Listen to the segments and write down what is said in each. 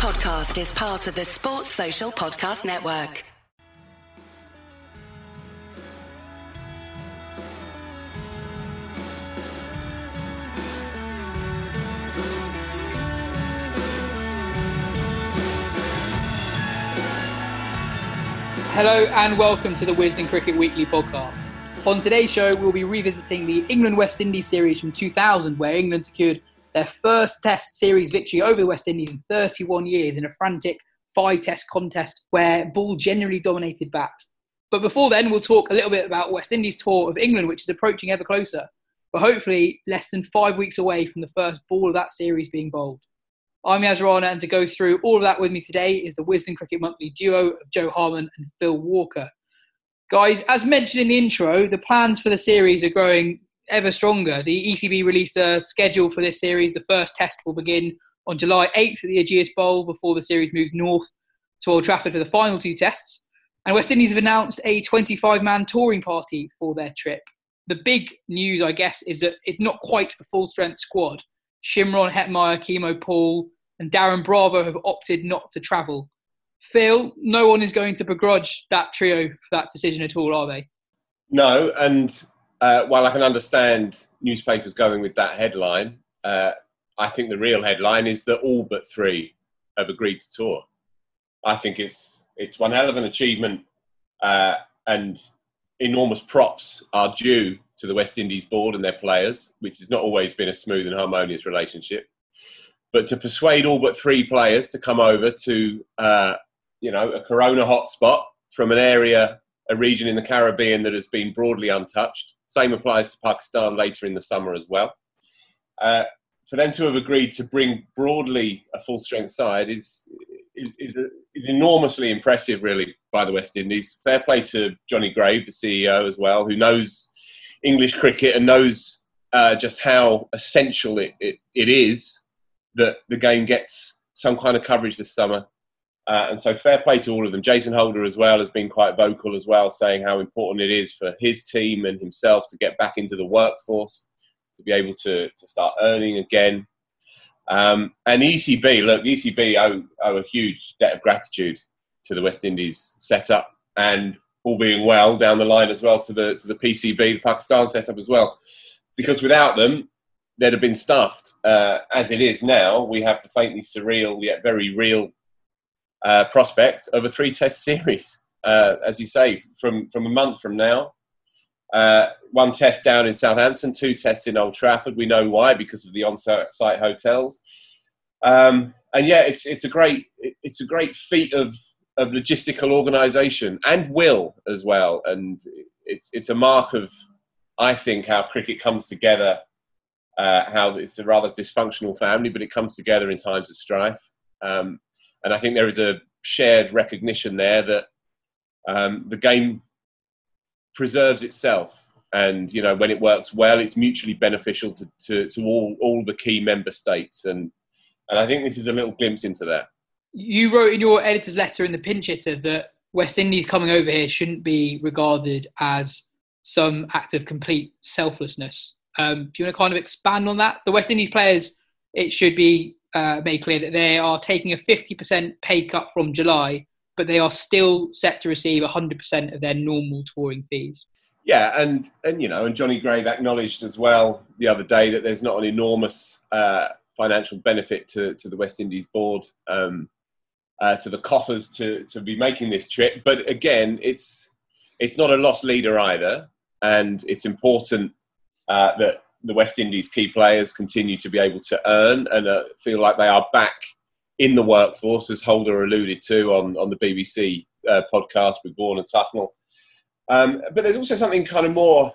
podcast is part of the Sports Social Podcast Network. Hello and welcome to the Wisden Cricket Weekly podcast. On today's show, we'll be revisiting the England West Indies series from 2000, where England secured their first Test series victory over the West Indies in 31 years in a frantic five Test contest where Ball generally dominated bat. But before then, we'll talk a little bit about West Indies' tour of England, which is approaching ever closer, but hopefully less than five weeks away from the first ball of that series being bowled. I'm Rana, and to go through all of that with me today is the Wisden Cricket Monthly duo of Jo Harman and Phil Walker. Guys, as mentioned in the intro, the plans for the series are growing ever stronger. The ECB released a schedule for this series. The first test will begin on July 8th at the Ageas Bowl before the series moves north to Old Trafford for the final two tests. And West Indies have announced a 25 man touring party for their trip. The big news, I guess, is that it's not quite a full strength squad. Shimron, Hetmyer, Keemo Paul, and Darren Bravo have opted not to travel. Phil, no one is going to begrudge that trio for that decision at all, are they? No, and uh, while I can understand newspapers going with that headline, uh, I think the real headline is that all but three have agreed to tour. I think it's it's one hell of an achievement, uh, and enormous props are due to the West Indies board and their players, which has not always been a smooth and harmonious relationship. But to persuade all but three players to come over to, uh, you know, a Corona hotspot from an area, a region in the Caribbean that has been broadly untouched. Same applies to Pakistan later in the summer as well. Uh, for them to have agreed to bring broadly a full strength side is is, is, is, enormously impressive, really, by the West Indies. Fair play to Johnny Grave, the CEO, as well, who knows English cricket and knows uh, just how essential it, it, it is that the game gets some kind of coverage this summer. Uh, and so, fair play to all of them. Jason Holder, as well, has been quite vocal as well, saying how important it is for his team and himself to get back into the workforce to be able to, to start earning again. Um, and ECB, look, ECB owe, owe a huge debt of gratitude to the West Indies setup, and all being well down the line as well to the to the PCB, the Pakistan setup as well, because without them, they'd have been stuffed. Uh, as it is now, we have the faintly surreal yet very real uh, prospect of a three-test series, uh, as you say, from from a month from now. Uh, one test down in Southampton, two tests in Old Trafford. We know why because of the on-site hotels. Um, and yeah, it's it's a great it's a great feat of of logistical organisation and will as well. And it's it's a mark of I think how cricket comes together. Uh, how it's a rather dysfunctional family, but it comes together in times of strife. Um, and I think there is a shared recognition there that um, the game preserves itself. And you know when it works well it's mutually beneficial to, to, to all, all the key member states. And and i think this is a little glimpse into that. You wrote in your editor's letter in the pinch hitter that west indies coming over here shouldn't be regarded as some act of complete selflessness. Um, do you want to kind of expand on that? The west indies players it should be uh, made clear that they are taking a 50% pay cut from july but they are still set to receive 100% of their normal touring fees. Yeah, and and you know, and Johnny Grave acknowledged as well the other day that there's not an enormous uh, financial benefit to, to the West Indies board, um, uh, to the coffers to to be making this trip. But again, it's it's not a lost leader either, and it's important uh, that the West Indies key players continue to be able to earn and uh, feel like they are back in the workforce, as Holder alluded to on, on the BBC uh, podcast with Vaughan and Tufnell. Um, but there's also something kind of more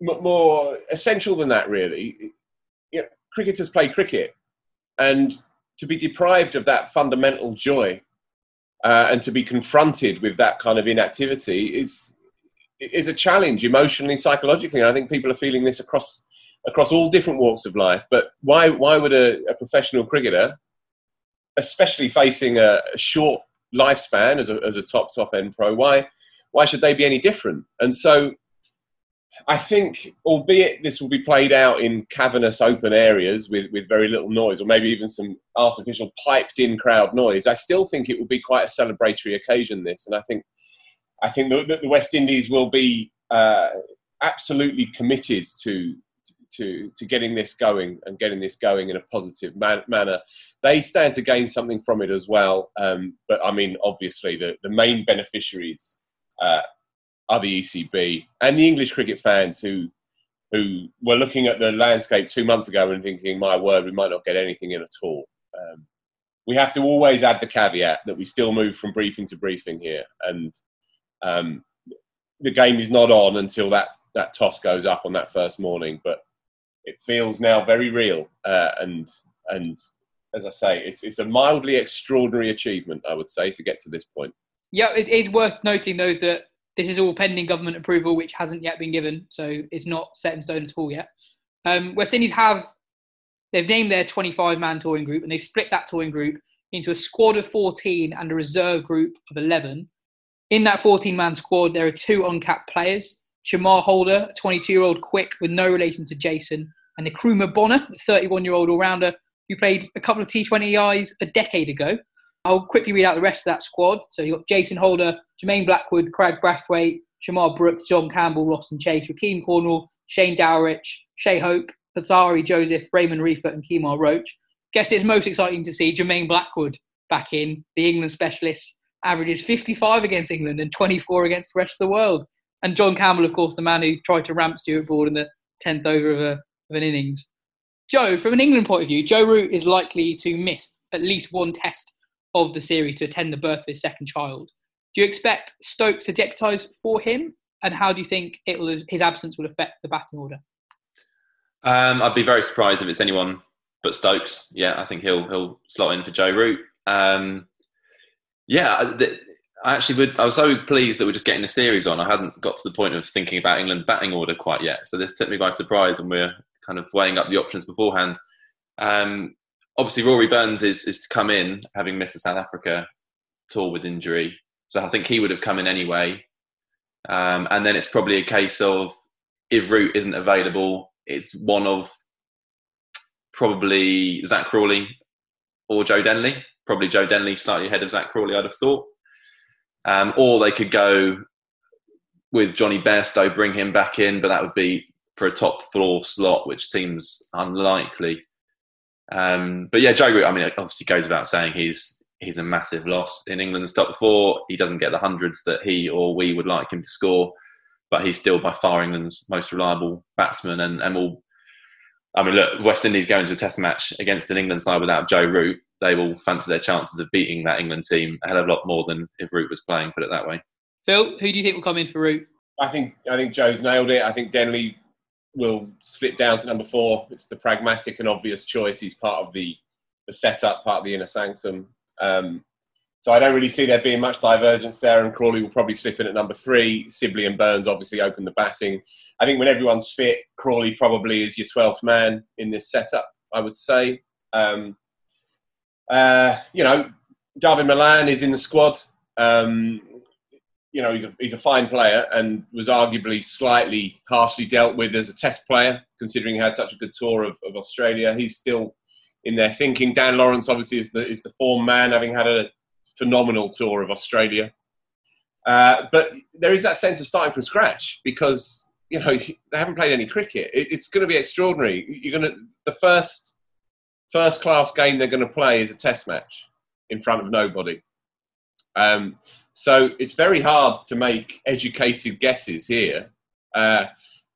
more essential than that, really. You know, cricketers play cricket, and to be deprived of that fundamental joy uh, and to be confronted with that kind of inactivity is is a challenge emotionally, psychologically. And I think people are feeling this across across all different walks of life. But why why would a, a professional cricketer especially facing a, short lifespan as a, as a top top end pro, why why should they be any different? And so I think, albeit this will be played out in cavernous open areas with, with very little noise, or maybe even some artificial piped in crowd noise, I still think it will be quite a celebratory occasion. This, and I think, I think the West Indies will be uh, absolutely committed to to to getting this going and getting this going in a positive man- manner. They stand to gain something from it as well. Um, but I mean, obviously, the the main beneficiaries uh, are the ECB and the English cricket fans who who were looking at the landscape two months ago and thinking, "My word, we might not get anything in at all." Um, we have to always add the caveat that we still move from briefing to briefing here, and um, the game is not on until that that toss goes up on that first morning. But it feels now very real, uh, and and as I say, it's it's a mildly extraordinary achievement, I would say, to get to this point. Yeah, it is worth noting though that this is all pending government approval, which hasn't yet been given, so it's not set in stone at all yet. Um, West Indies have they've named their 25 man touring group, and they've split that touring group into a squad of 14 and a reserve group of 11. In that 14 man squad, there are two uncapped players. Chemar Holder, 22 year old quick with no relation to Jason, and Nkrumah Bonner, a 31 year old all rounder who played a couple of T20Is a decade ago. I'll quickly read out the rest of that squad. So you've got Jason Holder, Jermaine Blackwood, Kraigg Brathwaite, Shamarh Brooks, John Campbell, Roston Chase, Rahkeem Cornwall, Shane Dowrich, Shai Hope, Alzarri Joseph, Raymon Reifer, and Kemar Roach. Guess it's most exciting to see Jermaine Blackwood back in. The England specialist averages 55 against England and 24 against the rest of the world. And John Campbell, of course, the man who tried to ramp Stuart Broad in the 10th over of, a, of an innings. Joe, from an England point of view, Joe Root is likely to miss at least one test of the series to attend the birth of his second child. Do you expect Stokes to deputise for him? And how do you think it will, his absence will affect the batting order? Um, I'd be very surprised if it's anyone but Stokes. Yeah, I think he'll he'll slot in for Joe Root. Um, yeah, I actually would. I was so pleased that we're just getting the series on. I hadn't got to the point of thinking about England batting order quite yet. So this took me by surprise, and we're kind of weighing up the options beforehand. Um, obviously, Rory Burns is is to come in, having missed the South Africa tour with injury. So I think he would have come in anyway. Um, and then it's probably a case of if Root isn't available, it's one of probably Zak Crawley or Joe Denley. Probably Joe Denley slightly ahead of Zak Crawley, I'd have thought. Um, or they could go with Jonny Bairstow, bring him back in, but that would be for a top floor slot, which seems unlikely. Um, but yeah, Joe Root, I mean, it obviously goes without saying he's he's a massive loss in England's top four. He doesn't get the hundreds that he or we would like him to score, but he's still by far England's most reliable batsman and, and will I mean, look, West Indies going to a test match against an England side without Joe Root, they will fancy their chances of beating that England team a hell of a lot more than if Root was playing, put it that way. Phil, who do you think will come in for Root? I think I think Joe's nailed it. I think Denley will slip down to number four. It's the pragmatic and obvious choice. He's part of the, the setup, part of the inner sanctum. Um, so I don't really see there being much divergence there, and Crawley will probably slip in at number three. Sibley and Burns obviously open the batting. I think when everyone's fit, Crawley probably is your 12th man in this setup, I would say. Um, uh, you know, Dawid Malan is in the squad. Um, you know, he's a, he's a fine player and was arguably slightly harshly dealt with as a test player, considering he had such a good tour of, of Australia. He's still in their thinking. Dan Lawrence obviously is the, is the form man, having had a phenomenal tour of Australia. Uh, but there is that sense of starting from scratch because you know they haven't played any cricket. It, it's going to be extraordinary. You're going to the first first class game they're going to play is a test match in front of nobody. Um, so it's very hard to make educated guesses here. Uh,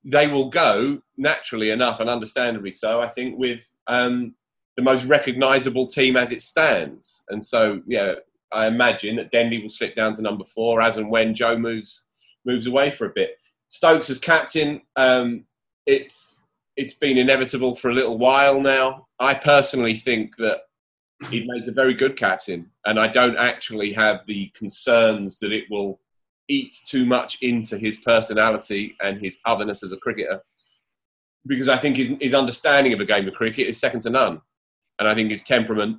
they will go naturally enough and understandably so, I think, with um, the most recognisable team as it stands. And so, yeah, I imagine that Denley will slip down to number four as and when Joe moves moves away for a bit. Stokes as captain, um, it's it's been inevitable for a little while now. I personally think that he'd make a very good captain, and I don't actually have the concerns that it will eat too much into his personality and his otherness as a cricketer, because I think his, his understanding of a game of cricket is second to none, and I think his temperament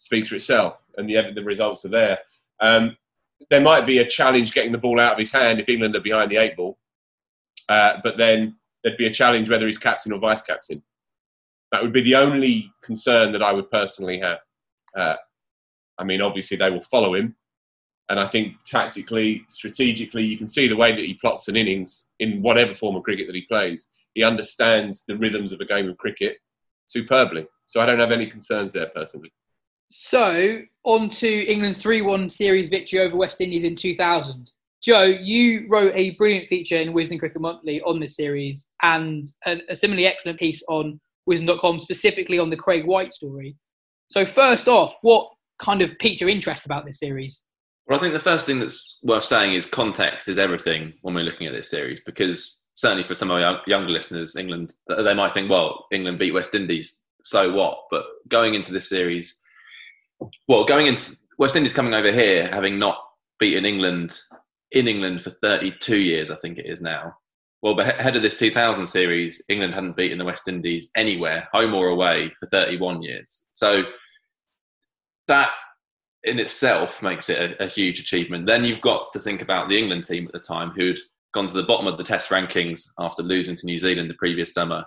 speaks for itself, and the the results are there. Um, there might be a challenge getting the ball out of his hand if England are behind the eight ball. uh, but then there'd be a challenge whether he's captain or vice captain. That would be the only concern that I would personally have. Uh, I mean, obviously they will follow him, and I think tactically, strategically, you can see the way that he plots an innings in whatever form of cricket that he plays. He understands the rhythms of a game of cricket superbly. So I don't have any concerns there personally. So, on to England's 3 1 series victory over West Indies in 2000. Joe, you wrote a brilliant feature in Wisden Cricket Monthly on this series and a, similarly excellent piece on Wisden.com, specifically on the Craig White story. So, first off, what kind of piqued your interest about this series? Well, I think the first thing that's worth saying is context is everything when we're looking at this series because certainly for some of our younger listeners, England, they might think, well, England beat West Indies, so what? But going into this series, well, going into West Indies coming over here, having not beaten England in England for 32 years, I think it is now. Well, ahead of this 2000 series, England hadn't beaten the West Indies anywhere, home or away, for 31 years. So that in itself makes it a, a, huge achievement. Then you've got to think about the England team at the time who'd gone to the bottom of the Test rankings after losing to New Zealand the previous summer,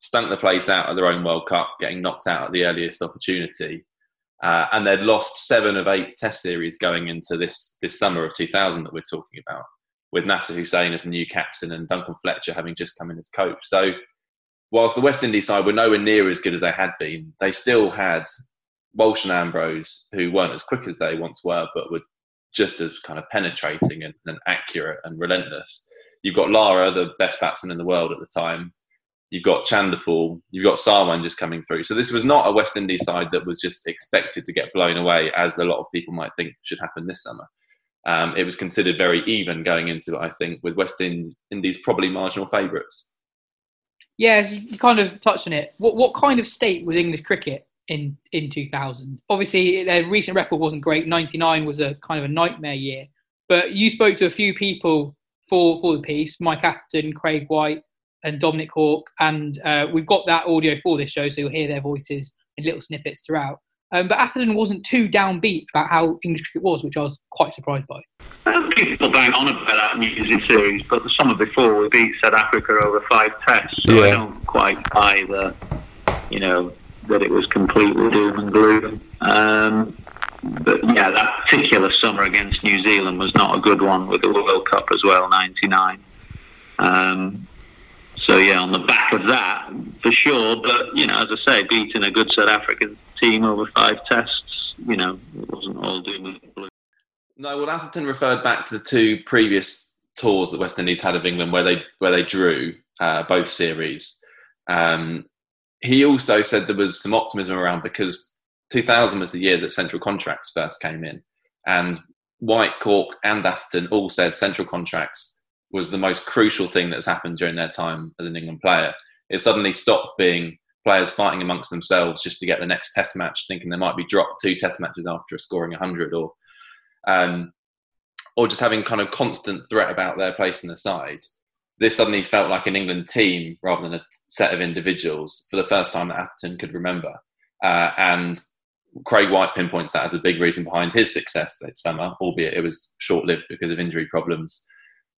stunk the place out at their own World Cup, getting knocked out at the earliest opportunity. Uh, and they'd lost seven of eight Test series going into this this summer of 2000 that we're talking about, with Nasser Hussain as the new captain and Duncan Fletcher having just come in as coach. So, whilst the West Indies side were nowhere near as good as they had been, they still had Walsh and Ambrose, who weren't as quick as they once were, but were just as kind of penetrating and, and accurate and relentless. You've got Lara, the best batsman in the world at the time. You've got Chanderpaul. You've got Sarwan just coming through. So this was not a West Indies side that was just expected to get blown away, as a lot of people might think should happen this summer. Um, it was considered very even going into it, I think, with West Indies, Indies probably marginal favourites. Yes, you kind of touched on it. What what kind of state was English cricket in in 2000. Obviously, their recent record wasn't great. 99 was a kind of a nightmare year. But you spoke to a few people for for the piece: Mike Atherton, Craig White, and Dominic Cork. And uh, we've got that audio for this show, so you'll hear their voices in little snippets throughout. Um, but Atherton wasn't too downbeat about how English cricket was, which I was quite surprised by. people bang on about that music series, but the summer before we beat South Africa over five tests, so yeah. I don't quite buy the, you know, that it was completely doom and gloom. Um, but yeah, that particular summer against New Zealand was not a good one with the World Cup as well, '99. Um, so yeah, on the back of that, for sure. But you know, as I say, beating a good South African team over five tests, you know, it wasn't all doom and gloom. No, well, Atherton referred back to the two previous tours that West Indies had of England, where they where they drew uh, both series. Um, he also said there was some optimism around because 2000 was the year that central contracts first came in. And White, Cork, and Atherton all said central contracts was the most crucial thing that's happened during their time as an England player. It suddenly stopped being players fighting amongst themselves just to get the next test match, thinking they might be dropped two test matches after scoring 100 or um, or just having kind of constant threat about their place in the side this suddenly felt like an England team rather than a set of individuals for the first time that Atherton could remember. Uh, and Craig White pinpoints that as a big reason behind his success that summer, albeit it was short lived because of injury problems.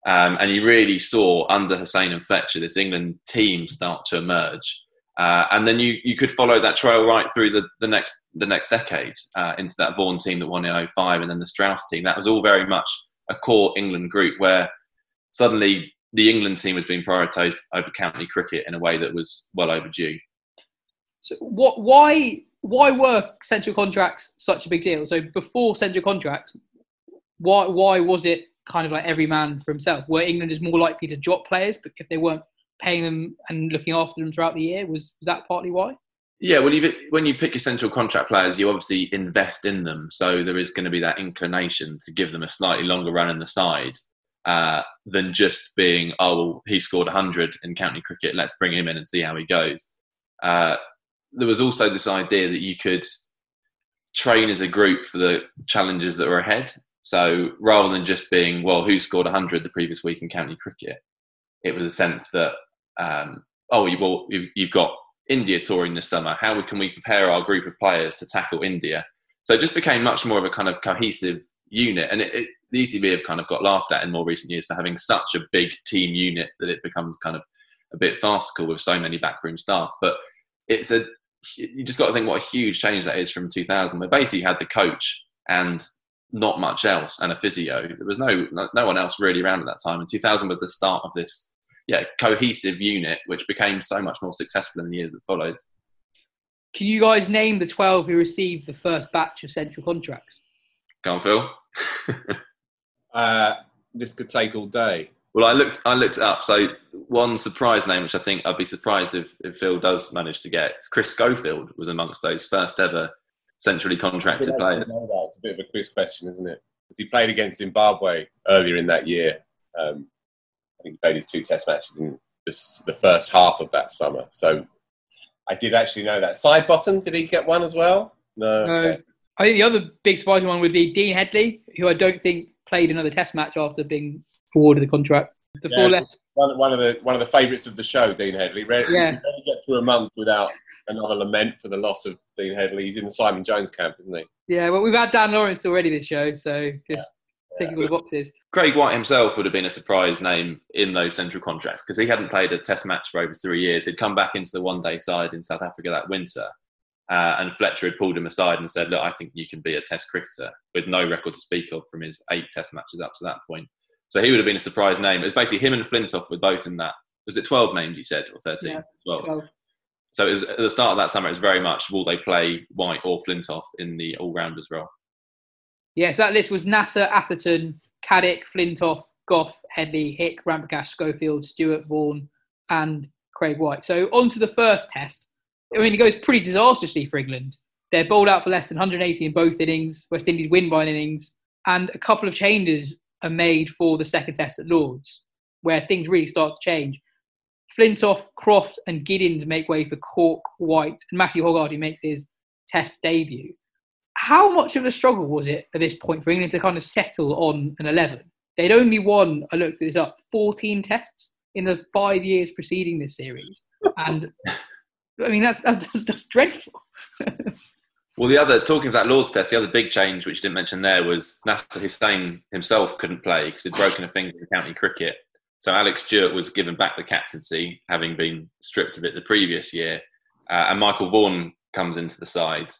Um, and you really saw under Hussain and Fletcher this England team start to emerge. Uh, and then you, you could follow that trail right through the, the next the next decade uh, into that Vaughan team that won in 05 and then the Strauss team. That was all very much a core England group where suddenly the England team was being prioritised over county cricket in a way that was well overdue. So, what? Why? Why were central contracts such a big deal? So, before central contracts, why? Why was it kind of like every man for himself? Where England is more likely to drop players if they weren't paying them and looking after them throughout the year? Was was that partly why? Yeah, well, when you pick your central contract players, you obviously invest in them, so there is going to be that inclination to give them a slightly longer run in the side uh, than just being, oh, well, he scored 100 in county cricket, let's bring him in and see how he goes. Uh, there was also this idea that you could train as a group for the challenges that were ahead. So rather than just being, well, who scored 100 the previous week in county cricket, it was a sense that, um, oh, well, you've got India touring this summer. How can we prepare our group of players to tackle India? So it just became much more of a kind of cohesive unit. And it, it, the ECB have kind of got laughed at in more recent years for having such a big team unit that it becomes kind of a bit farcical with so many backroom staff. But it's a you just got to think what a huge change that is from 2000, where basically you had the coach and not much else and a physio. There was no no one else really around at that time. And 2000 was the start of this yeah cohesive unit, which became so much more successful in the years that followed. Can you guys name the 12 who received the first batch of central contracts? Go on, Phil. uh, this could take all day. Well, I looked. I looked it up. So one surprise name, which I think I'd be surprised if, if Phil does manage to get, Chris Schofield was amongst those first ever centrally contracted players. It's a bit of a quiz question, isn't it? Because he played against Zimbabwe earlier in that year. Um, I think he played his two Test matches in the, the first half of that summer. So I did actually know that. Sidebottom, did he get one as well? No. No. I think the other big surprising one would be Dean Headley, who I don't think played another Test match after being awarded the contract. The Yeah, four left. One, one of the one of the favourites of the show, Dean Headley. Rarely, Yeah. rarely get through a month without another lament for the loss of Dean Headley. He's in the Simon Jones camp, isn't he? Yeah, well, we've had Dan Lawrence already this show, so just ticking all the boxes. Craig White himself would have been a surprise name in those central contracts because he hadn't played a Test match for over three years. He'd come back into the one-day side in South Africa that winter, uh, and Fletcher had pulled him aside and said, "Look, I think you can be a Test cricketer with no record to speak of from his eight Test matches up to that point." So he would have been a surprise name. It was basically him and Flintoff were both in that. Was it twelve names you said or thirteen? Yeah, Twelve. Well, So was, at the start of that summer, it's very much will they play White or Flintoff in the all-rounders role. yes, that list was Nasser, Atherton, Caddick, Flintoff, Gough, Headley, Hick, Ramprakash, Schofield, Stewart, Vaughan, and Craig White. So on to the first test. I mean, it goes pretty disastrously for England. They're bowled out for less than 180 in both innings. West Indies win by an innings, and a couple of changes are made for the second test at Lords, where things really start to change. Flintoff, Croft, and Giddins make way for Cork, White, and Matthew Hoggard makes his test debut. How much of a struggle was it at this point for England to kind of settle on an 11? They'd only won, I looked this up, 14 tests in the five years preceding this series. And I mean, that's, that's, that's dreadful. Well, the other talking of that Lord's Test, the other big change which you didn't mention there was Nasser Hussain himself couldn't play because he'd broken a finger in county cricket. So Alec Stewart was given back the captaincy, having been stripped of it the previous year, uh, and Michael Vaughan comes into the side,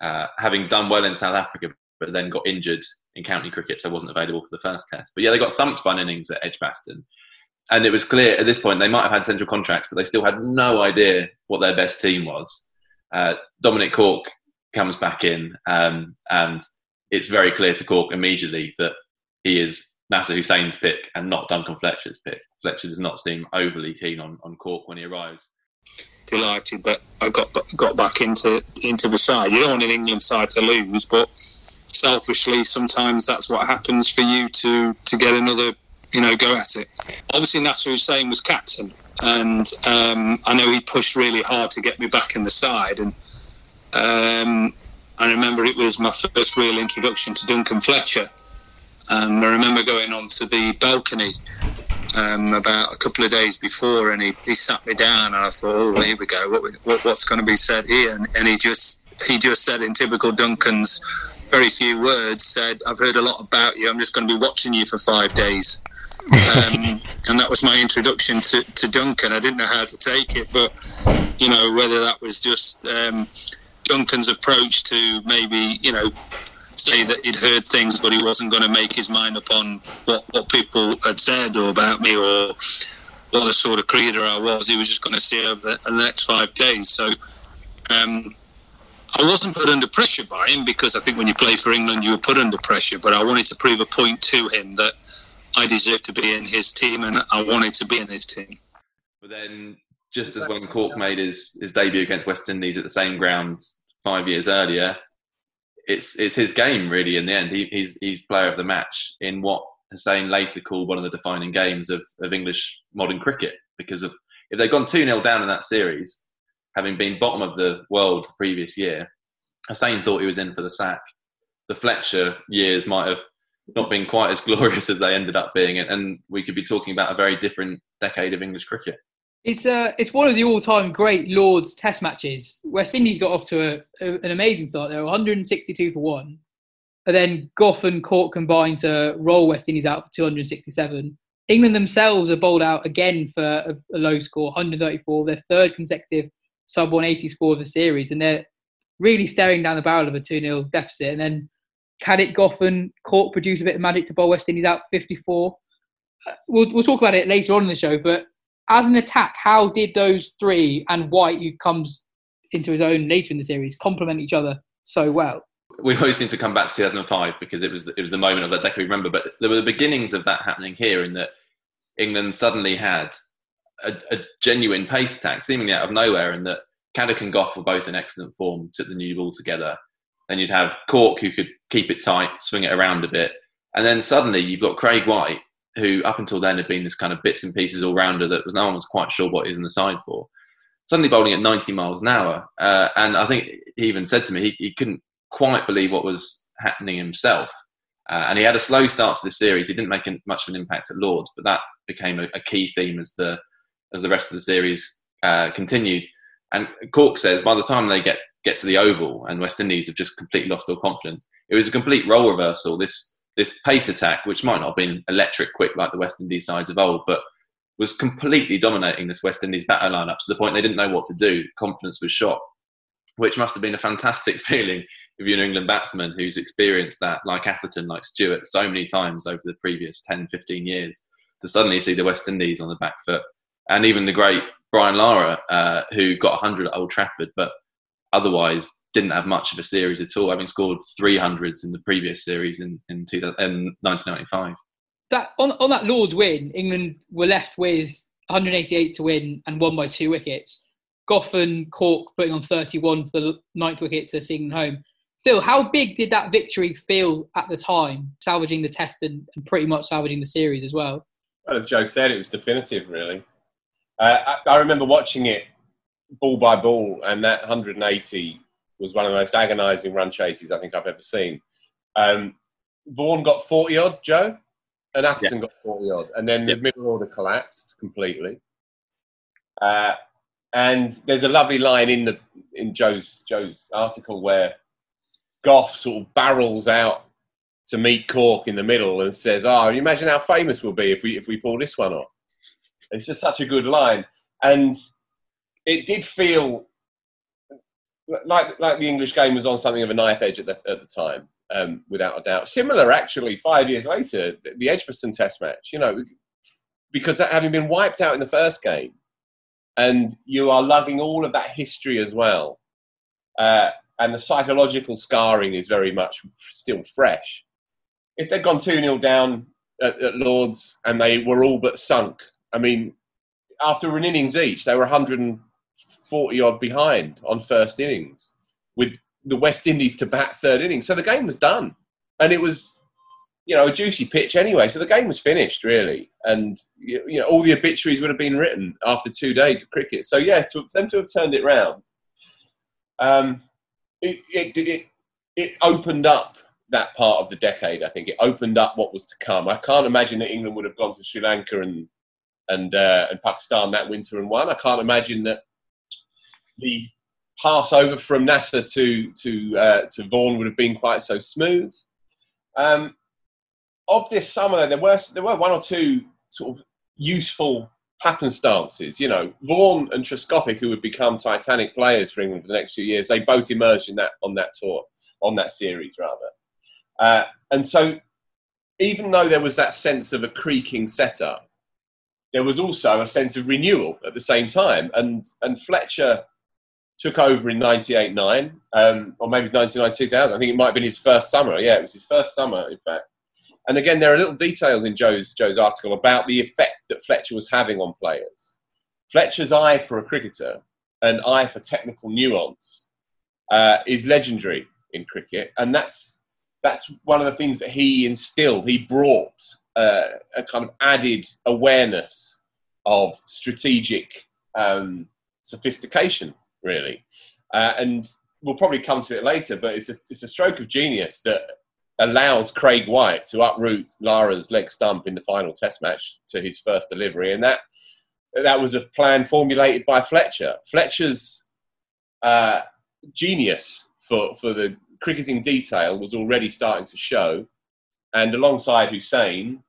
uh, having done well in South Africa, but then got injured in county cricket, so wasn't available for the first test. But yeah, they got thumped by an innings at Edgbaston. And it was clear at this point they might have had central contracts, but they still had no idea what their best team was. Uh, Dominic Cork comes back in, um, and it's very clear to Cork immediately that he is Nasser Hussain's pick and not Duncan Fletcher's pick. Fletcher does not seem overly keen on, on Cork when he arrives. delighted that I got got back into into the side. You don't want an England side to lose, but selfishly, sometimes that's what happens for you to to get another you know go at it. Obviously, Nasser Hussain was captain, and um, I know he pushed really hard to get me back in the side. And um, I remember it was my first real introduction to Duncan Fletcher, and I remember going onto the balcony um, about a couple of days before, and he, he sat me down, and I thought, oh, here we go. What, what what's going to be said here? And, and he just he just said in typical Duncan's very few words, said, "I've heard a lot about you. I'm just going to be watching you for five days." um, and that was my introduction to, to Duncan. I didn't know how to take it, but you know whether that was just um, Duncan's approach to maybe you know say that he'd heard things, but he wasn't going to make his mind up on what, what people had said or about me or what the sort of creator I was. He was just going to see over the, the next five days. So um, I wasn't put under pressure by him because I think when you play for England, you were put under pressure. But I wanted to prove a point to him that I deserved to be in his team and I wanted to be in his team. But then, just as when Cork made his, his debut against West Indies at the same ground five years earlier, it's it's his game really. In the end, he, he's he's player of the match in what Hussain later called one of the defining games of, of English modern cricket. Because of if they'd gone two 0 down in that series, having been bottom of the world the previous year, Hussain thought he was in for the sack. The Fletcher years might have not been quite as glorious as they ended up being, and, and we could be talking about a very different decade of English cricket. It's uh, it's one of the all-time great Lords Test matches. West Indies got off to a, a, an amazing start. They were 162 for one, And then Gough and Cork combined to roll West Indies out for 267. England themselves are bowled out again for a, a low score, 134, their third consecutive sub 180 score of the series, and they're really staring down the barrel of a 2 0 deficit. And then Caddick, Gough, and Cork produce a bit of magic to bowl West Indies out 54. Uh, we'll, we'll talk about it later on in the show, but as an attack, how did those three and White, who comes into his own later in the series, complement each other so well? we always seem to come back to 2005 because it was it was the moment of that decade remember. But there were the beginnings of that happening here, in that England suddenly had a, a genuine pace attack, seemingly out of nowhere, and that Caddick and Gough were both in excellent form, took the new ball together. Then you'd have Cork who could keep it tight, swing it around a bit, and then suddenly you've got Craig White, who up until then had been this kind of bits and pieces all rounder that was no one was quite sure what he's in the side for. Suddenly bowling at 90 miles an hour, uh, and I think he even said to me he, he couldn't quite believe what was happening himself. Uh, and he had a slow start to this series. He didn't make much of an impact at Lords, but that became a, a key theme as the as the rest of the series uh, continued. And Cork says by the time they get get to the Oval and West Indies have just completely lost all confidence, it was a complete role reversal. This this pace attack, which might not have been electric quick like the West Indies sides of old, but was completely dominating this West Indies batter lineup to the point they didn't know what to do. Confidence was shot, which must have been a fantastic feeling if you're an England batsman who's experienced that, like Atherton, like Stewart, so many times over the previous 10, 15 years, to suddenly see the West Indies on the back foot. And even the great Brian Lara, uh, who got 100 at Old Trafford, but otherwise didn't have much of a series at all, having scored 300s in the previous series in, in, 2000, in 1995. That, on, on that Lord's win, England were left with 188 to win and won by two wickets. Gough and Cork putting on 31 for the ninth wicket to England home. Phil, how big did that victory feel at the time, salvaging the test and, and pretty much salvaging the series as well? Well, as Joe said, it was definitive, really. Uh, I, I, remember watching it ball by ball, and that 180 was one of the most agonising run chases I think I've ever seen. Um, Vaughan got 40 odd, Joe, and Atherton yeah. got 40 odd, and then the middle order collapsed completely. Uh, and there's a lovely line in the in Joe's Joe's article where Gough sort of barrels out to meet Cork in the middle and says, "Oh, imagine how famous we'll be if we if we pull this one off." It's just such a good line, and it did feel like like the English game was on something of a knife edge at the at the time, um, without a doubt. Similar, actually, five years later, the Edgbaston Test match. You know, because having been wiped out in the first game, and you are lugging all of that history as well. Uh, and the psychological scarring is very much still fresh. If they'd gone 2 0 down at, at, Lords and they were all but sunk, I mean, after an innings each, they were 140 odd behind on first innings with the West Indies to bat third innings. So the game was done. And it was, you know, a juicy pitch anyway. So the game was finished, really. And, you know, all the obituaries would have been written after two days of cricket. So, yeah, to them to have turned it round. Um, it, it, it, it opened up that part of the decade. I think it opened up what was to come. I can't imagine that England would have gone to Sri Lanka and and uh, and Pakistan that winter and won. I can't imagine that the pass over from Nasser to to uh, to Vaughan would have been quite so smooth. Um, of this summer, there were there were one or two sort of useful happenstances. You know, Vaughan and Trescothick, who would become titanic players for England for the next few years, they both emerged in that on that tour, on that series rather. Uh, and so, even though there was that sense of a creaking setup, there was also a sense of renewal at the same time. And and Fletcher took over in 98-9, um, or maybe 99-2000. I think it might have been his first summer. Yeah, it was his first summer, in fact. And again, there are little details in Joe's, Joe's article about the effect that Fletcher was having on players. Fletcher's eye for a cricketer, an eye for technical nuance, uh, is legendary in cricket, and that's that's one of the things that he instilled. He brought uh, a kind of added awareness of strategic um, sophistication, really. Uh, and we'll probably come to it later, but it's a, it's a stroke of genius that allows Craig White to uproot Lara's leg stump in the final Test match to his first delivery, and that that was a plan formulated by Fletcher. Fletcher's uh, genius for for the cricketing detail was already starting to show, and alongside Hussain,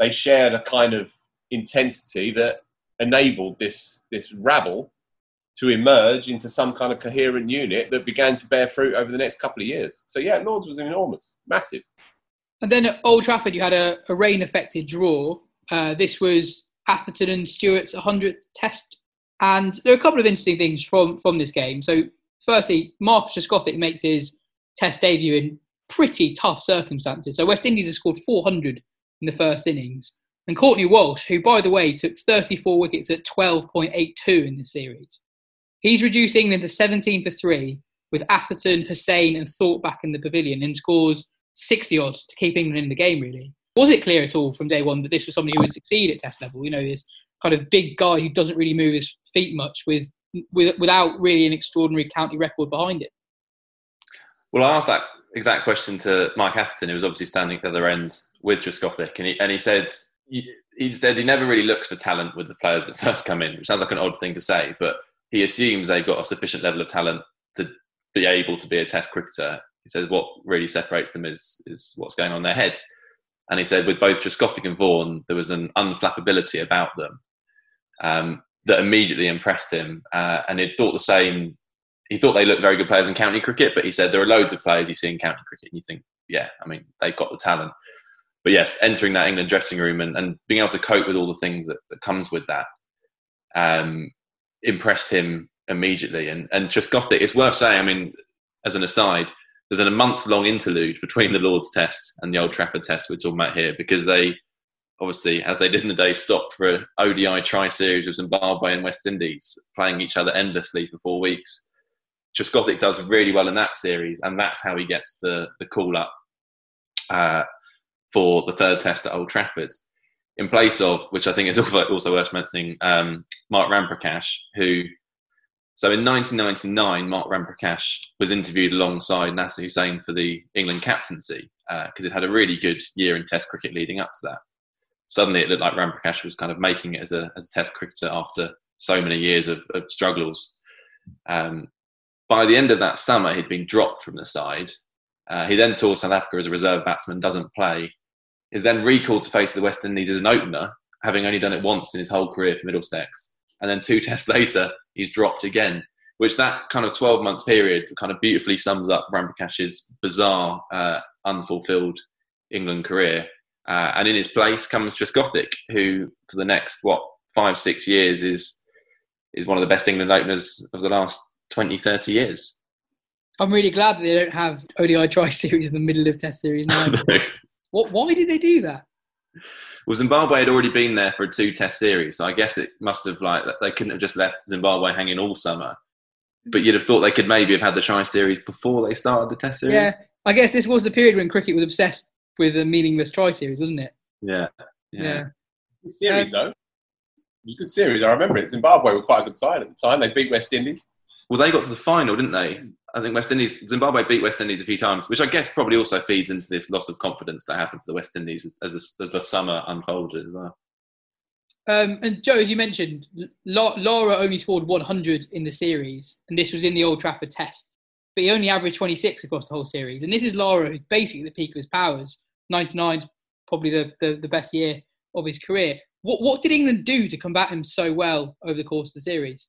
they shared a kind of intensity that enabled this this rabble to emerge into some kind of coherent unit that began to bear fruit over the next couple of years. So yeah, Lords was enormous, massive. And then at Old Trafford, you had a, a rain-affected draw. Uh, this was Atherton and Stewart's 100th Test, and there are a couple of interesting things from from this game. So, firstly, Marcus Trescothick makes his Test debut in pretty tough circumstances. So West Indies have scored 400 in the first innings, and Courtney Walsh, who by the way took 34 wickets at 12.82 in the series, He's reduced England to 17 for three with Atherton, Hussain, and Thorpe back in the pavilion and scores 60 odd to keep England in the game, really. Was it clear at all from day one that this was somebody who would succeed at Test level? You know, this kind of big guy who doesn't really move his feet much with, with without really an extraordinary county record behind it. Well, I asked that exact question to Mike Atherton, who was obviously standing at the other end with Trescothick, and he, and he said he said he never really looks for talent with the players that first come in, which sounds like an odd thing to say, but he assumes they've got a sufficient level of talent to be able to be a Test cricketer. He says what really separates them is is what's going on in their head. And he said with both Trescothick and Vaughan, there was an unflappability about them um, that immediately impressed him. Uh, and he'd thought the same. He thought they looked very good players in county cricket, but he said there are loads of players you see in county cricket, and you think, yeah, I mean, they've got the talent. But yes, entering that England dressing room and, and being able to cope with all the things that, that comes with that, um, impressed him immediately. And and Trescothick, it's worth saying. I mean, as an aside, there's a month long interlude between the Lord's Test and the Old Trafford Test we're talking about here because they obviously, as they did in the day, stopped for an ODI tri series with Zimbabwe and West Indies, playing each other endlessly for four weeks. Trescothick does really well in that series, and that's how he gets the the call up uh, for the third test at Old Trafford in place of, which I think is also, worth mentioning, um, Mark Ramprakash, who, so in 1999, Mark Ramprakash was interviewed alongside Nasser Hussain for the England captaincy because uh, it had a really good year in Test cricket leading up to that. Suddenly, it looked like Ramprakash was kind of making it as a, as a Test cricketer after so many years of, of struggles. Um, by the end of that summer, he'd been dropped from the side. Uh, he then tours South Africa as a reserve batsman, doesn't play, is then recalled to face the West Indies as an opener, having only done it once in his whole career for Middlesex. And then two tests later, he's dropped again, which that kind of 12 month period kind of beautifully sums up Ramprakash bizarre, uh, unfulfilled England career. Uh, and in his place comes Trescothick, who for the next, what, five, six years is, is one of the best England openers of the last 20, 30 years. I'm really glad that they don't have ODI tri series in the middle of Test series now. What? Why did they do that? Well, Zimbabwe had already been there for a two-test series, so I guess it must have like they couldn't have just left Zimbabwe hanging all summer. But you'd have thought they could maybe have had the Tri Series before they started the Test series. Yeah, I guess this was the period when cricket was obsessed with a meaningless Tri Series, wasn't it? Yeah, yeah. yeah. Good series um, though. It was a good series. I remember it. Zimbabwe were quite a good side at the time. They beat West Indies. Well, they got to the final, didn't they? I think West Indies, Zimbabwe beat West Indies a few times, which I guess probably also feeds into this loss of confidence that happened to the West Indies as, as, the, as the summer unfolded as well. Um, and Joe, as you mentioned, Lara only scored 100 in the series, and this was in the Old Trafford Test. But he only averaged 26 across the whole series. And this is Lara, who's basically the peak of his powers. 99 is probably the, the, the best year of his career. What, what did England do to combat him so well over the course of the series?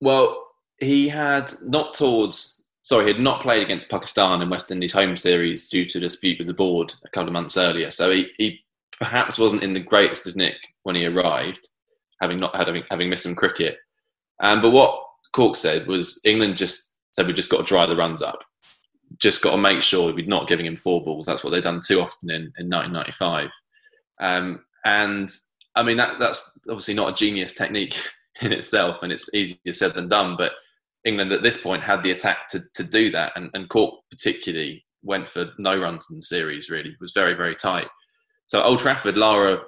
Well, he had not towards sorry, he had not played against Pakistan in West Indies home series due to dispute with the board a couple of months earlier. So he, he perhaps wasn't in the greatest of nick when he arrived, having not had having, having missed some cricket. Um, but what Cork said was England just said we just got to dry the runs up, just got to make sure we're not giving him four balls. That's what they've done too often in, in 1995. Um, and I mean that that's obviously not a genius technique in itself, and it's easier said than done. But England at this point had the attack to, to do that, and, and Cork particularly went for no runs in the series. Really, it was very very tight. So Old Trafford, Lara,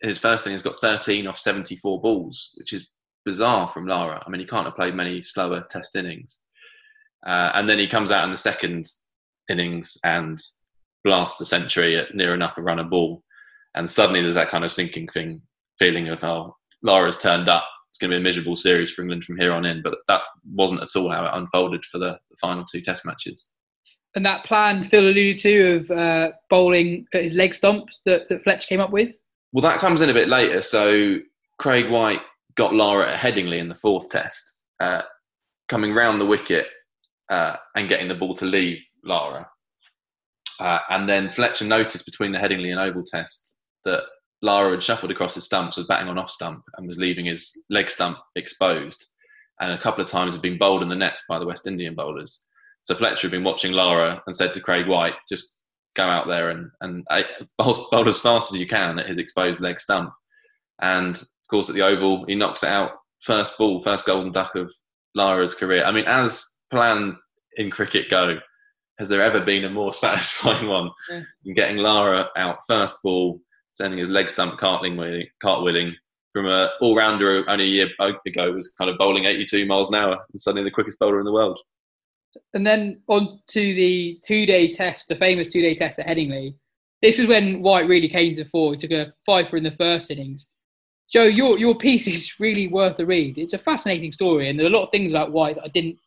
in his first thing has got 13 off 74 balls, which is bizarre from Lara. I mean, he can't have played many slower Test innings, uh, and then he comes out in the second innings and blasts the century at near enough a run a ball, and suddenly there's that kind of sinking thing feeling of oh Lara's turned up going to be a miserable series for England from here on in. But that wasn't at all how it unfolded for the, the final two Test matches. and that plan Phil alluded to of uh, bowling at his leg stump that, that Fletcher came up with? Well, that comes in a bit later. So Craig White got Lara at Headingley in the fourth test, uh, coming round the wicket uh, and getting the ball to leave Lara. Uh, and then Fletcher noticed between the Headingley and Oval tests that Lara had shuffled across his stumps, was batting on off stump, and was leaving his leg stump exposed. And a couple of times had been bowled in the nets by the West Indian bowlers. So Fletcher had been watching Lara and said to Craig White, just go out there and, and uh, bowl, bowl as fast as you can at his exposed leg stump. And of course, at the Oval, he knocks it out first ball, first golden duck of Lara's career. I mean, as plans in cricket go, has there ever been a more satisfying one yeah. than getting Lara out first ball, sending his leg stump cartwheeling, cartwheeling from a all-rounder only a year ago was kind of bowling 82 miles an hour and suddenly the quickest bowler in the world. And then on to the two-day test, the famous two-day test at Headingley. This was when White really came to the fore. Took a five for in the first innings. Jo, your your piece is really worth a read. It's a fascinating story, and there are a lot of things about White that I didn't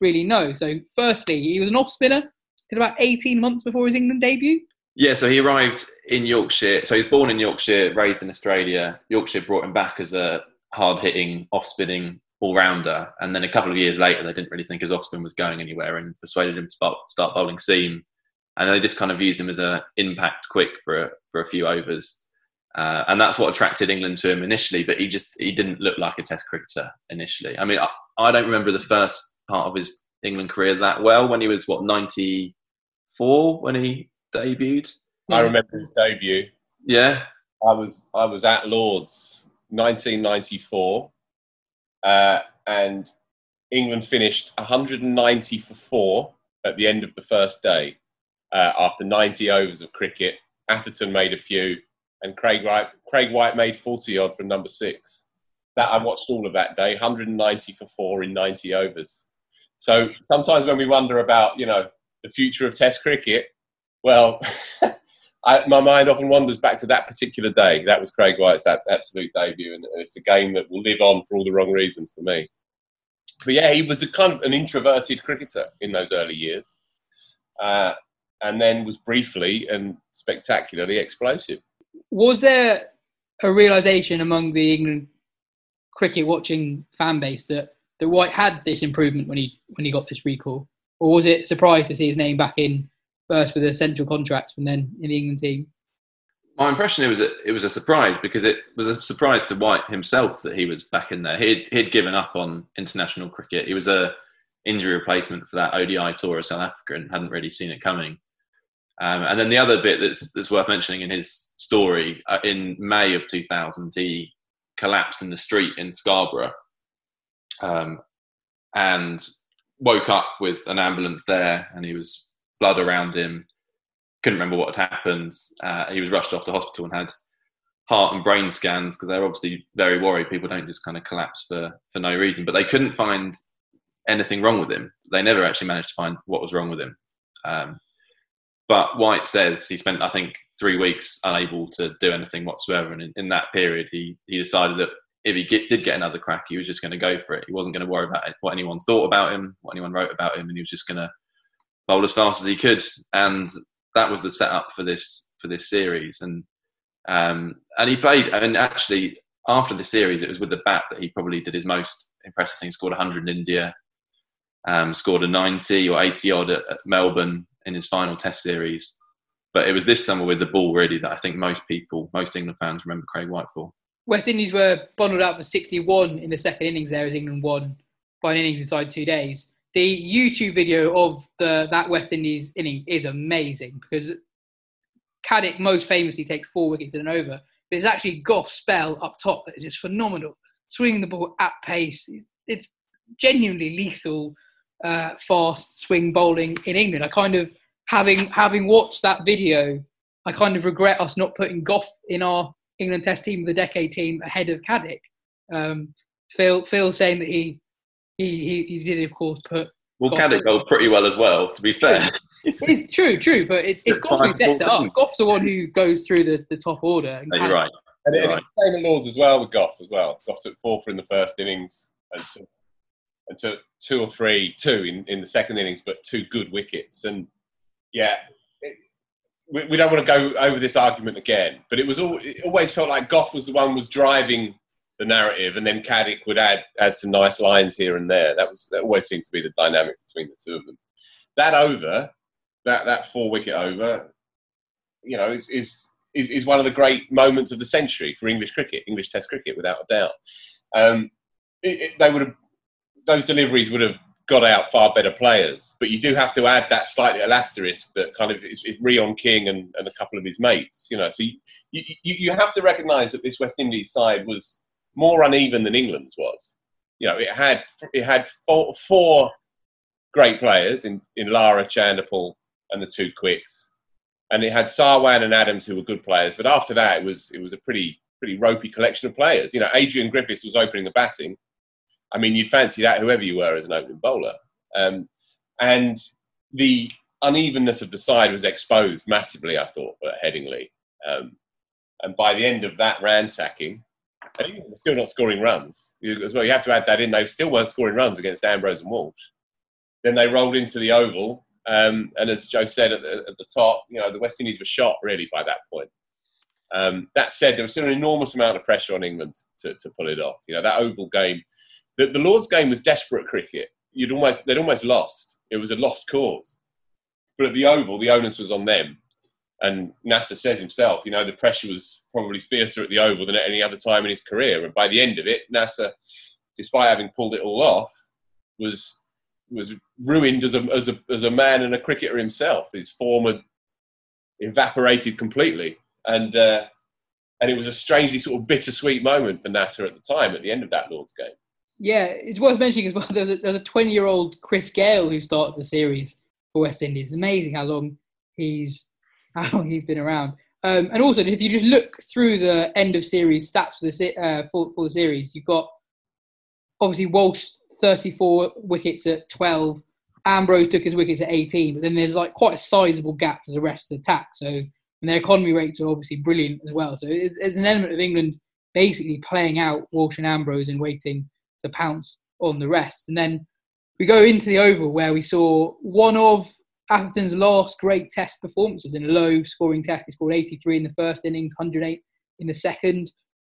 really know. So, firstly, he was an off spinner. Did about 18 months before his England debut. Yeah, so he arrived in Yorkshire. So he was born in Yorkshire, raised in Australia. Yorkshire brought him back as a hard hitting, off spinning all rounder. And then a couple of years later, they didn't really think his off spin was going anywhere and persuaded him to start bowling seam. And they just kind of used him as an impact quick for a, for a few overs. Uh, and that's what attracted England to him initially. But he just he didn't look like a Test cricketer initially. I mean, I, I don't remember the first part of his England career that well when he was what ninety four when he debuted. I remember his debut. Yeah, I was I was at Lords, 1994, uh, and England finished 190 for four at the end of the first day uh, after 90 overs of cricket. Atherton made a few, and Craig White, Craig White made 40 odd from number six. That I watched all of that day, 190 for four in 90 overs. So sometimes when we wonder about, you know, the future of Test cricket, well, I, my mind often wanders back to that particular day. That was Craig White's absolute debut, and it's a game that will live on for all the wrong reasons for me. But yeah, he was a kind of an introverted cricketer in those early years, uh, and then was briefly and spectacularly explosive. Was there a realization among the England cricket watching fan base that that White had this improvement when he when he got this recall, or was it a surprise to see his name back in first with a central contract and then in the England team? My impression it was a, it was a surprise because it was a surprise to White himself that he was back in there. He'd he'd given up on international cricket. He was a injury replacement for that ODI tour of South Africa and hadn't really seen it coming. Um, and then the other bit that's, that's worth mentioning in his story, uh, in May of 2000, he collapsed in the street in Scarborough um, and woke up with an ambulance there and he was blood around him. Couldn't remember what had happened. Uh, he was rushed off to hospital and had heart and brain scans because they're obviously very worried. People don't just kind of collapse for, for no reason. But they couldn't find anything wrong with him. They never actually managed to find what was wrong with him. Um, but White says he spent, I think, three weeks unable to do anything whatsoever. And in, in that period, he, he decided that if he get, did get another crack, he was just going to go for it. He wasn't going to worry about what anyone thought about him, what anyone wrote about him, and he was just going to bowl as fast as he could, and that was the setup for this for this series. And um, and he played, and actually after the series, it was with the bat that he probably did his most impressive thing. Scored 100 in India, um, scored a 90 or 80 odd at, at Melbourne in his final Test series. But it was this summer with the ball really that I think most people, most England fans, remember Craig White for. West Indies were bundled out for 61 in the second innings there as England won by an innings inside two days the YouTube video of the that West Indies innings is amazing because Caddick most famously takes four wickets in an over, but it's actually Gough spell up top that is just phenomenal, swinging the ball at pace. It's genuinely lethal, uh, fast swing bowling in England. I kind of having having watched that video, I kind of regret us not putting Gough in our England Test team, of the decade team, ahead of Caddick. Um, Phil Phil saying that he he, he, he did, of course, put. Well, Caddick bowled pretty well as well, to be fair. it's true, true, but it's, it's Gough who sets it up. Gough's the one who goes through the, the top order. No, you're right. And, it, right. it's the same at Lords as well with Gough as well. Gough took four for in the first innings and took, and took two or three, two in, in the second innings, but two good wickets. And yeah, it, we, we, don't want to go over this argument again, but it was all, it always felt like Gough was the one was driving the narrative, and then Caddick would add add some nice lines here and there. That was that always seemed to be the dynamic between the two of them. That over, that that four wicket over, you know, is is is, is one of the great moments of the century for English cricket, English Test cricket, without a doubt. Um, it, it, they would have those deliveries would have got out far better players, but you do have to add that slightly asterisk that kind of is, is Reon King and, and a couple of his mates. You know, so you, you, you have to recognise that this West Indies side was more uneven than England's was. You know, it had it had four, four great players in, in Lara, Chanderpaul, and the two quicks, and it had Sarwan and Adams who were good players. But after that, it was it was a pretty pretty ropey collection of players. You know, Adrian Griffiths was opening the batting. I mean, you'd fancy that whoever you were as an opening bowler. Um, and the unevenness of the side was exposed massively, I thought, at Headingley. Um, and by the end of that ransacking, Still not scoring runs as well. You have to add that in. They still weren't scoring runs against Ambrose and Walsh. Then they rolled into the Oval, um, and as Jo said at the, at the, top, you know the West Indies were shot really by that point. Um, that said, there was still an enormous amount of pressure on England to, to pull it off. You know that Oval game, the, the Lords game was desperate cricket. You'd almost they'd almost lost. It was a lost cause. But at the Oval, the onus was on them and Nasser says himself, you know, the pressure was probably fiercer at the Oval than at any other time in his career. And by the end of it, Nasser, despite having pulled it all off, was was ruined as a as a as a man and a cricketer himself. His form had evaporated completely, and uh, and it was a strangely sort of bittersweet moment for Nasser at the time at the end of that Lord's game. Yeah, it's worth mentioning as well. There's a, there's a 20 year old Chris Gayle who started the series for West Indies. It's amazing how long he's how long he's been around. Um, and also, if you just look through the end of series stats for the uh, for, for the series, you've got obviously Walsh 34 wickets at 12. Ambrose took his wickets at 18, but then there's like quite a sizable gap to the rest of the attack. So, and their economy rates are obviously brilliant as well. So, it's, it's an element of England basically playing out Walsh and Ambrose and waiting to pounce on the rest. And then we go into the Oval where we saw one of Atherton's last great test performances in a low scoring test. He scored 83 in the first innings, 108 in the second.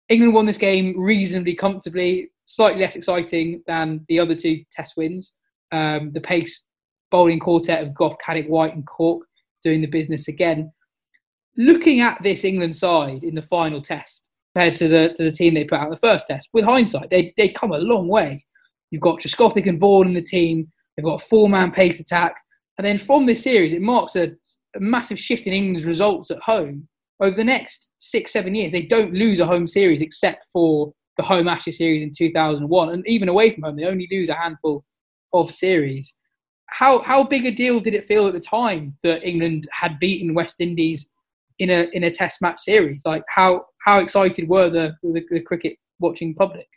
England won this game reasonably comfortably, slightly less exciting than the other two test wins. Um, the pace bowling quartet of Gough, Caddick, White, and Cork doing the business again. Looking at this England side in the final test compared to the to the team they put out the first test, with hindsight, they they come a long way. You've got Trescothick and Vaughan in the team. They've got a four-man pace attack. And then from this series, it marks a, a massive shift in England's results at home. Over the next six, seven years, they don't lose a home series except for the home Ashes series in 2001. And even away from home, they only lose a handful of series. How, how big a deal did it feel at the time that England had beaten West Indies in a, in a test match series? Like, how, how excited were the, the, the cricket watching public?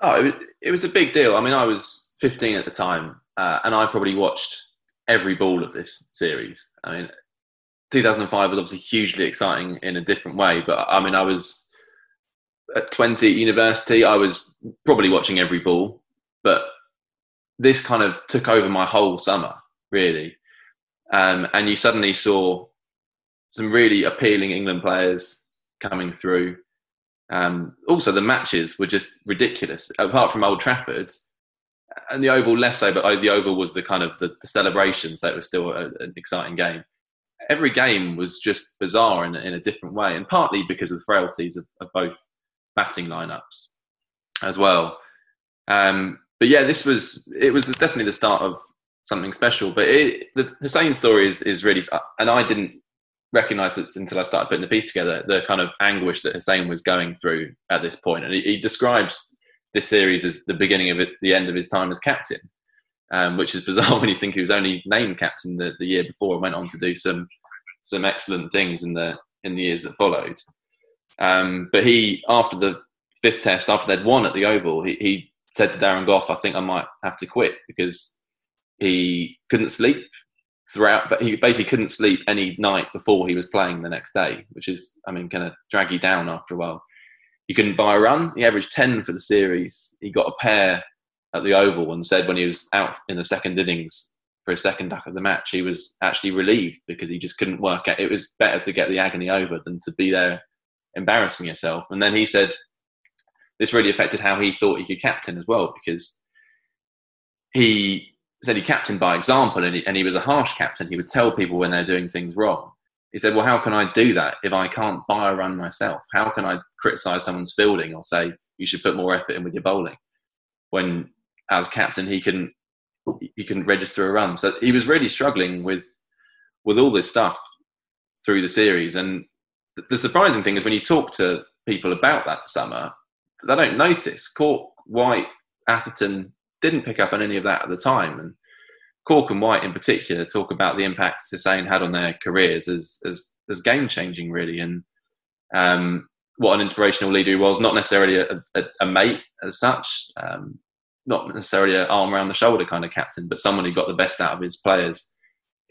Oh, it, was a big deal. I mean, I was 15 at the time, uh, and I probably watched every ball of this series. I mean, 2005 was obviously hugely exciting in a different way, but I mean, I was at 20 at university, I was probably watching every ball, but this kind of took over my whole summer, really. Um, and you suddenly saw some really appealing England players coming through. Um, also, the matches were just ridiculous. Apart from Old Trafford, and the oval less so, but the oval was the kind of the, the celebration, so it was still a, an exciting game. Every game was just bizarre in, in a different way, and partly because of the frailties of, of both batting lineups as well. Um, but yeah, this was it was definitely the start of something special. But it, the Hussain story is is really, and I didn't recognise this until I started putting the piece together. The kind of anguish that Hussain was going through at this point, and he, he describes this series is the beginning of it, the end of his time as captain, um, which is bizarre when you think he was only named captain the, the year before and went on to do some some excellent things in the in the years that followed. Um, but he, after the fifth test, after they'd won at the Oval, he, he said to Darren Gough, "I think I might have to quit because he couldn't sleep throughout, but he basically couldn't sleep any night before he was playing the next day, which is, I mean, kind of drag you down after a while he couldn't buy a run. He averaged 10 for the series. He got a pair at the Oval and said when he was out in the second innings for his second duck of the match, he was actually relieved because he just couldn't work out. It was better to get the agony over than to be there embarrassing yourself. And then he said this really affected how he thought he could captain as well because he said he captained by example and he, and he was a harsh captain. He would tell people when they're doing things wrong. He said, Well, how can I do that if I can't buy a run myself? How can I criticize someone's fielding or say you should put more effort in with your bowling? When, as captain, he can he can register a run. So he was really struggling with with all this stuff through the series. And the surprising thing is when you talk to people about that summer, they don't notice. Cork, White, Atherton didn't pick up on any of that at the time. And Cork and White in particular talk about the impact Hussain had on their careers as as, as game changing really and um, what an inspirational leader he was. Not necessarily a, a, a mate as such, um, not necessarily an arm around the shoulder kind of captain, but someone who got the best out of his players,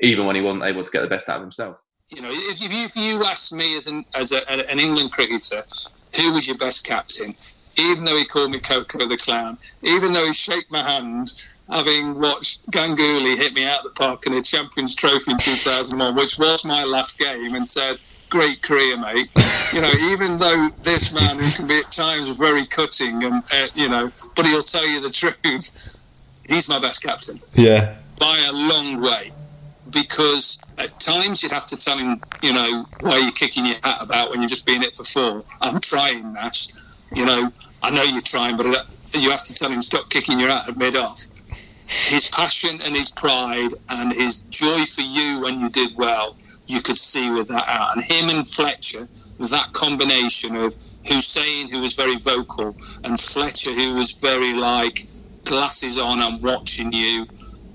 even when he wasn't able to get the best out of himself. You know, if, you, if you ask me as an as a, an England cricketer, who was your best captain? Even though he called me Coco the Clown, even though he shook my hand, having watched Ganguly hit me out of the park in a Champions Trophy in 2001, which was my last game, and said, "Great career, mate." You know, even though this man, who can be at times very cutting, and uh, you know, but he'll tell you the truth. He's my best captain. Yeah. By a long way. Because at times you'd have to tell him, you know, why you're kicking your hat about when you're just being it for four. I'm trying, Nash you know, I know you're trying, but you have to tell him stop kicking your out at mid off. His passion and his pride and his joy for you when you did well, you could see with that out. And him and Fletcher, that combination of Hussain, who was very vocal, and Fletcher, who was very like glasses on, I'm watching you.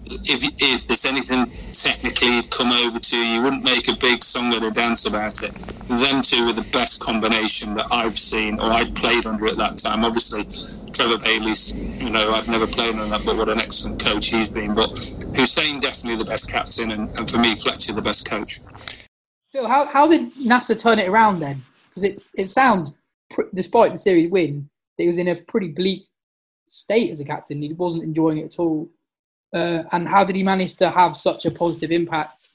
If, if there's anything technically come over to you, wouldn't make a big song and a dance about it. Them two were the best combination that I've seen or I'd played under at that time. Obviously, Trevor Bayliss, you know, I've never played under that, but what an excellent coach he's been. But Hussain definitely the best captain, and, and for me, Fletcher the best coach. Phil, how, how did Nasser turn it around then? Because it, it sounds, despite the series win, he was in a pretty bleak state as a captain. He wasn't enjoying it at all. Uh, and how did he manage to have such a positive impact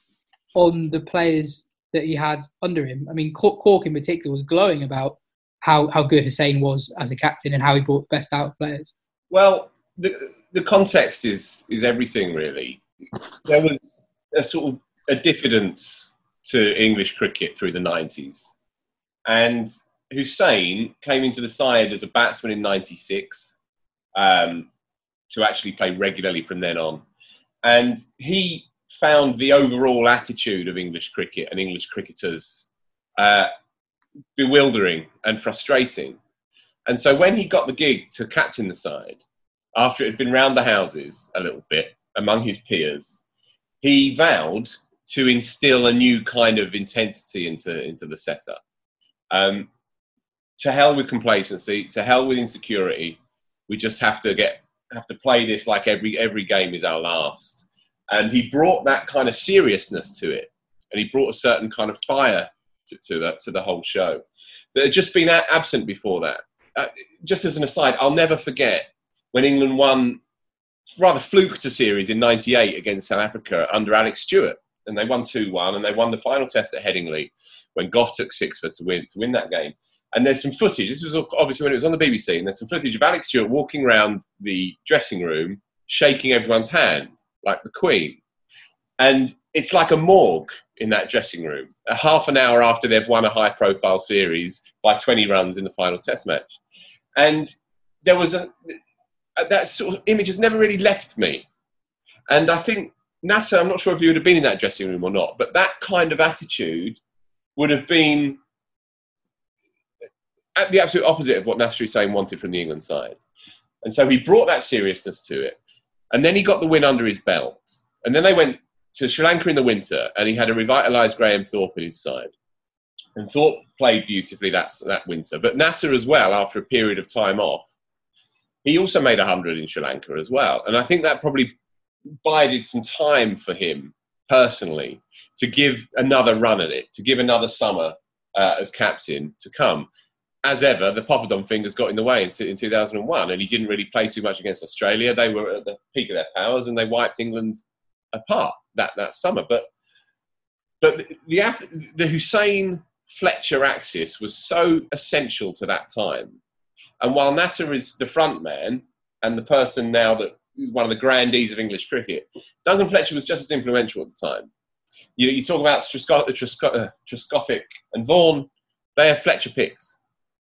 on the players that he had under him? I mean, Cork in particular was glowing about how, how good Hussain was as a captain and how he brought the best out of players. Well, the, the context is, is everything, really. There was a sort of a diffidence to English cricket through the 90s. And Hussain came into the side as a batsman in 96. Um, to actually play regularly from then on. And he found the overall attitude of English cricket and English cricketers uh, bewildering and frustrating. And so when he got the gig to captain the side, after it had been round the houses a little bit among his peers, he vowed to instill a new kind of intensity into, into the setup. Um, to hell with complacency, to hell with insecurity. We just have to get have to play this like every every game is our last. And he brought that kind of seriousness to it, and he brought a certain kind of fire to, to the to the whole show that had just been absent before that. Uh, just as an aside, I'll never forget when England won rather fluked a series in '98 against South Africa under Alec Stewart, and they won two-one, and they won the final test at Headingley when Gough took six for to win to win that game. And there's some footage. This was obviously when it was on the BBC, and there's some footage of Alec Stewart walking around the dressing room, shaking everyone's hand like the Queen. And it's like a morgue in that dressing room. A half an hour after they've won a high-profile series by 20 runs in the final Test match, and there was a uh, that sort of image has never really left me. And I think Nasser, I'm not sure if you would have been in that dressing room or not, but that kind of attitude would have been the absolute opposite of what Nasser Hussain wanted from the England side. And so he brought that seriousness to it. And then he got the win under his belt. And then they went to Sri Lanka in the winter, and he had a revitalised Graham Thorpe at his side. And Thorpe played beautifully that, that winter. But Nasser as well, after a period of time off, he also made 100 in Sri Lanka as well. And I think that probably bided some time for him personally to give another run at it, to give another summer uh, as captain to come as ever, the Poppadom fingers got in the way in, in 2001, and he didn't really play too much against Australia. They were at the peak of their powers, and they wiped England apart that, that summer. But but the, the Hussain Fletcher axis was so essential to that time. And while Nasser is the front man and the person now that one of the grandees of English cricket, Duncan Fletcher was just as influential at the time. You, you talk about Trescothick uh, and Vaughan, they are Fletcher picks.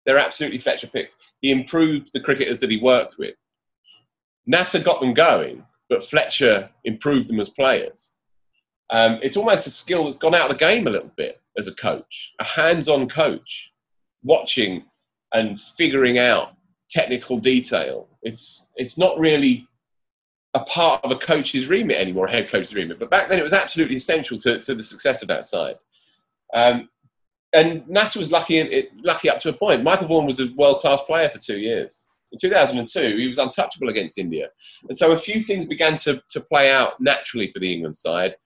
They're absolutely Fletcher picks. He improved the cricketers that he worked with. Nasser got them going, but Fletcher improved them as players. Um, it's almost a skill that's gone out of the game a little bit as a coach, a hands-on coach, watching and figuring out technical detail. It's it's not really a part of a coach's remit anymore, a head coach's remit. But back then, it was absolutely essential to, to the success of that side. Um, and Nasser was lucky, it, lucky up to a point. Michael Vaughan was a world-class player for two years. In 2002, he was untouchable against India. And so a few things began to, to play out naturally for the England side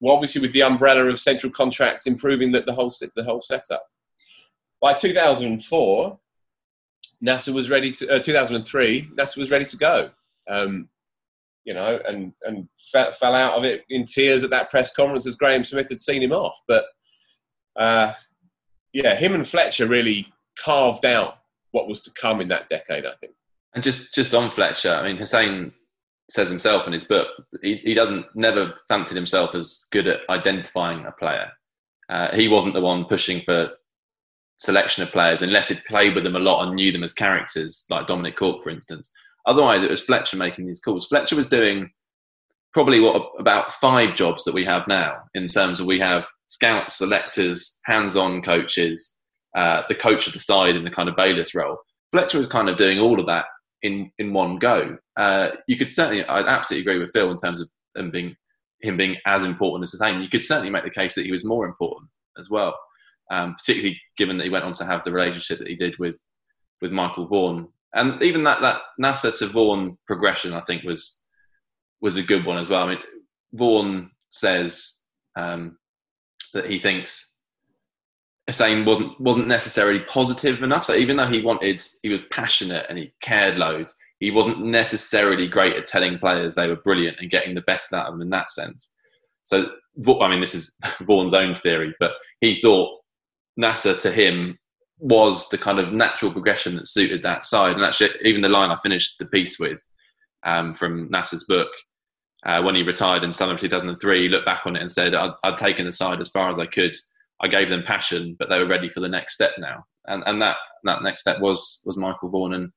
well, obviously with the umbrella of central contracts improving the, the whole the whole setup. By 2004, Nasser was ready to. Uh, 2003, Nasser was ready to go. Um, you know, and and fell, fell out of it in tears at that press conference as Graeme Smith had seen him off. But uh, yeah, him and Fletcher really carved out what was to come in that decade. I think. And just just on Fletcher, I mean, Hussain says himself in his book, he, he doesn't never fancied himself as good at identifying a player. Uh, he wasn't the one pushing for selection of players unless he'd played with them a lot and knew them as characters, like Dominic Cork, for instance. Otherwise, it was Fletcher making these calls. Fletcher was doing probably what about five jobs that we have now in terms of we have scouts, selectors, hands-on coaches, uh, the coach of the side in the kind of Bayliss role. Fletcher was kind of doing all of that in in one go. Uh, you could certainly, I absolutely agree with Phil in terms of him being him being as important as the same. You could certainly make the case that he was more important as well, um, particularly given that he went on to have the relationship that he did with with Michael Vaughan, and even that that Nasser to Vaughan progression, I think was was a good one as well. I mean, Vaughan says um, that he thinks Hussain wasn't wasn't necessarily positive enough. So even though he wanted, he was passionate and he cared loads. He wasn't necessarily great at telling players they were brilliant and getting the best out of them in that sense. So I mean, this is Vaughan's own theory, but he thought Nasser to him was the kind of natural progression that suited that side. And actually, even the line I finished the piece with um, from Nasser's book uh, when he retired in summer of 2003, he looked back on it and said, I'd, I'd taken the side as far as I could I gave them passion, but they were ready for the next step now. And and that that next step was was Michael Vaughan, and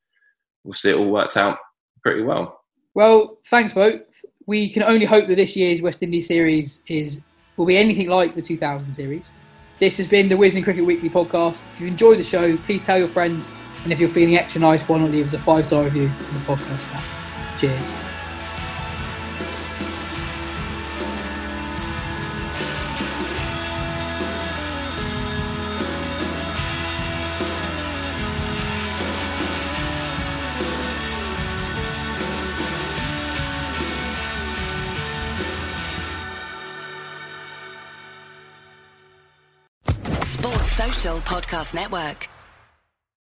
we'll see it all worked out pretty well. Well, thanks both. We can only hope that this year's West Indies series is will be anything like the 2000 series. This has been the Wisden Cricket Weekly podcast. If you enjoyed the show, please tell your friends. And if you're feeling extra nice, why not leave us a five star review on the podcast app? Cheers. Podcast Network.